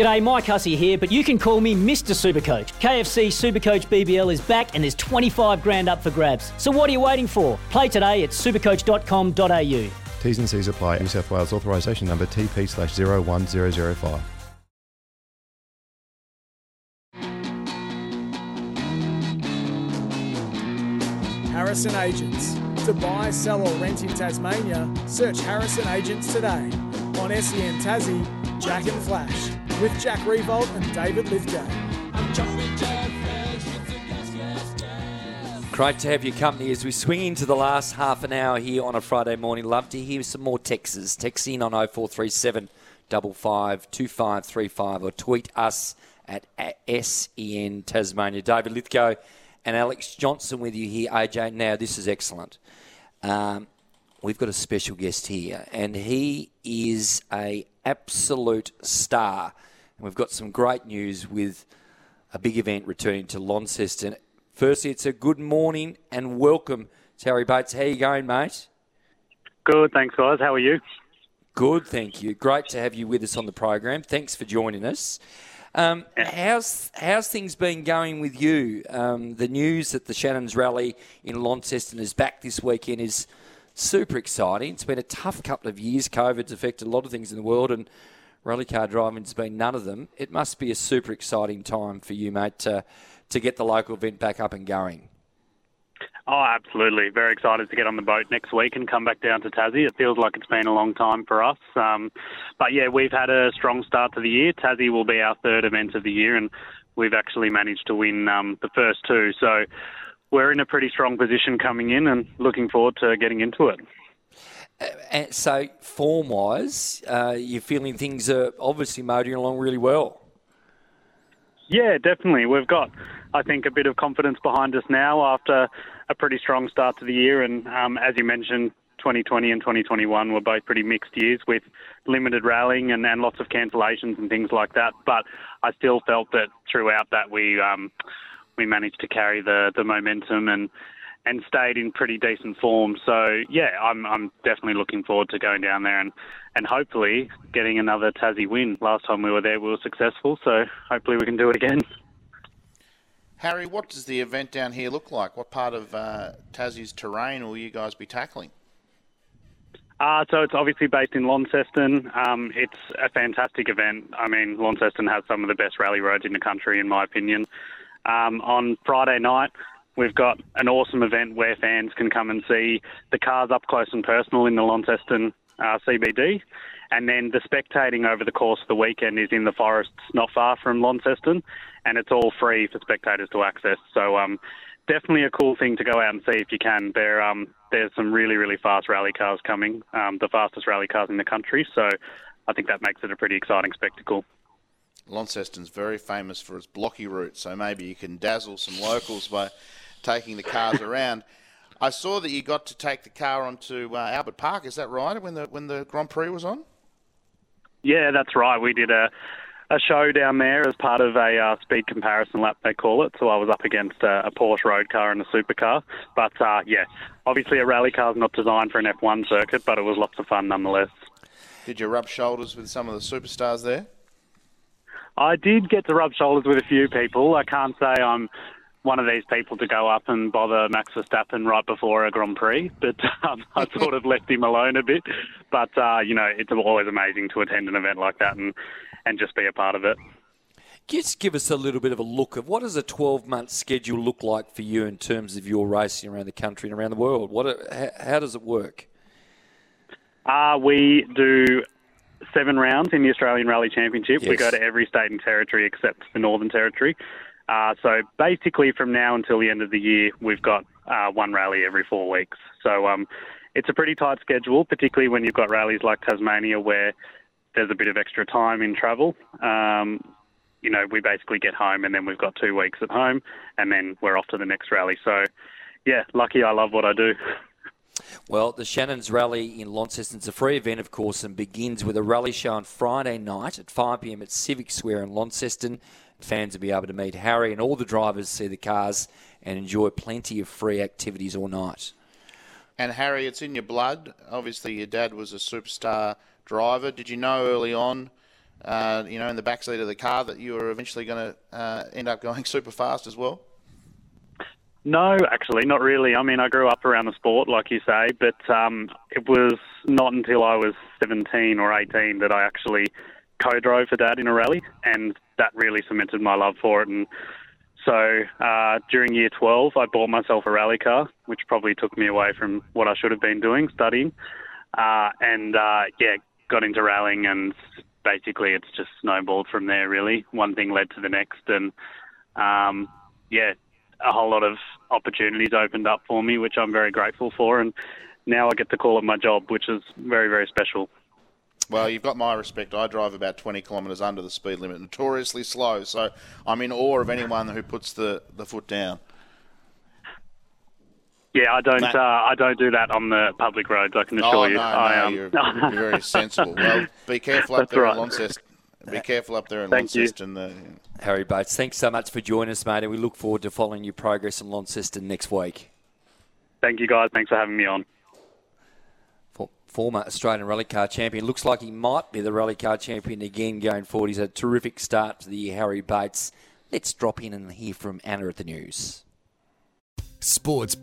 G'day, Mike Hussey here, but you can call me Mr. Supercoach. KFC Supercoach BBL is back and there's 25 grand up for grabs. So what are you waiting for? Play today at supercoach.com.au. T's and C's apply. New South Wales authorisation number TP slash 01005. Harrison Agents. To buy, sell, or rent in Tasmania, search Harrison Agents today. On SEN Tassie, Jack and Flash, with Jack Riewoldt and David Lithgow. Great to have your company as we swing into the last half an hour here on a Friday morning. Love to hear some more texts. Text in on 0437 55 2535 or tweet us at SEN Tasmania. David Lithgow and Alex Johnson with you here, AJ. Now, this is excellent. Um, we've got a special guest here, and he is a absolute star. And we've got some great news with a big event returning to Launceston. Firstly, it's a good morning and welcome to Harry Bates. How you going, mate? Good, thanks, guys. How are you? Good, thank you. Great to have you with us on the program. Thanks for joining us. Um, how's how's things been going with you? Um, the news that the Shannon's Rally in Launceston is back this weekend is super exciting. It's been a tough couple of years. COVID's affected a lot of things in the world, and rally car driving's been none of them. It must be a super exciting time for you, mate, to to get the local event back up and going. Oh, absolutely. Very excited to get on the boat next week and come back down to Tassie. It feels like it's been a long time for us. Um, but yeah, we've had a strong start to the year. Tassie will be our third event of the year, and we've actually managed to win um, the first two. So we're in a pretty strong position coming in and looking forward to getting into it. Uh, so, form wise, uh, you're feeling things are obviously motoring along really well. Yeah, definitely. We've got, I think, a bit of confidence behind us now after a pretty strong start to the year. And um, as you mentioned, 2020 and 2021 were both pretty mixed years with limited rallying and, and lots of cancellations and things like that. But I still felt that throughout that we um, we managed to carry the, the momentum and and stayed in pretty decent form. So yeah, I'm I'm definitely looking forward to going down there and and hopefully getting another Tassie win. Last time we were there, we were successful, so hopefully we can do it again. Harry, what does the event down here look like? What part of uh, Tassie's terrain will you guys be tackling? Uh, so it's obviously based in Launceston. Um, it's a fantastic event. I mean, Launceston has some of the best rally roads in the country, in my opinion. Um, on Friday night, we've got an awesome event where fans can come and see the cars up close and personal in the Launceston uh, CBD. And then the spectating over the course of the weekend is in the forests not far from Launceston, and it's all free for spectators to access. So um, definitely a cool thing to go out and see if you can. There, um, there's some really, really fast rally cars coming, um, the fastest rally cars in the country. So I think that makes it a pretty exciting spectacle. Launceston's very famous for its blocky route, so maybe you can dazzle some locals by taking the cars around. I saw that you got to take the car onto uh, Albert Park. Is that right? When the when the Grand Prix was on? Yeah, that's right. We did a a show down there as part of a uh, speed comparison lap, they call it. So I was up against a, a Porsche road car and a supercar. But uh, yeah, obviously a rally car is not designed for an F1 circuit, but it was lots of fun nonetheless. Did you rub shoulders with some of the superstars there? I did get to rub shoulders with a few people. I can't say I'm one of these people to go up and bother Max Verstappen right before a Grand Prix, but um, I sort of left him alone a bit. But uh, you know, it's always amazing to attend an event like that and and just be a part of it. Just give us a little bit of a look of what does a 12 month schedule look like for you in terms of your racing around the country and around the world. What how, does it work? Uh, we do seven rounds in the Australian Rally Championship. Yes. We go to every state and territory except the Northern Territory. Uh, so basically, from now until the end of the year, we've got uh, one rally every four weeks. So um, it's a pretty tight schedule, particularly when you've got rallies like Tasmania where there's a bit of extra time in travel. Um, you know, we basically get home and then we've got two weeks at home and then we're off to the next rally. So, yeah, lucky I love what I do. Well, the Shannon's Rally in Launceston is a free event, of course, and begins with a rally show on Friday night at 5 pm at Civic Square in Launceston. Fans will be able to meet Harry and all the drivers, see the cars, and enjoy plenty of free activities all night. And Harry, it's in your blood. Obviously, your dad was a superstar driver. Did you know early on uh, you know, in the backseat of the car that you were eventually going to uh, end up going super fast as well? No, actually, not really. I mean, I grew up around the sport, like you say, but um, it was not until I was 17 or 18 that I actually co-drove for Dad in a rally, and that really cemented my love for it. And so uh, during year 12, I bought myself a rally car, which probably took me away from what I should have been doing, studying. Uh, and uh, yeah, got into rallying, and basically it's just snowballed from there. Really, one thing led to the next, and um, yeah, a whole lot of opportunities opened up for me, which I'm very grateful for. And now I get to call it my job, which is very, very special. Well, you've got my respect. I drive about 20 kilometres under the speed limit, notoriously slow. So I'm in awe of anyone who puts the, the foot down. Yeah, I don't. Uh, I don't do that on the public roads. I can assure oh, you. No, I, no, um, you're, you're very sensible. Well, be careful up That's there right. in Launceston. Be careful up there in Thank you. Launceston. Uh, Harry Bates, thanks so much for joining us, mate, and we look forward to following your progress in Launceston next week. Thank you, guys. Thanks for having me on. For- Former Australian Rally Car champion. Looks like he might be the Rally Car champion again going forward. He's had a terrific start to the year, Harry Bates. Let's drop in and hear from Anna at the news. Sports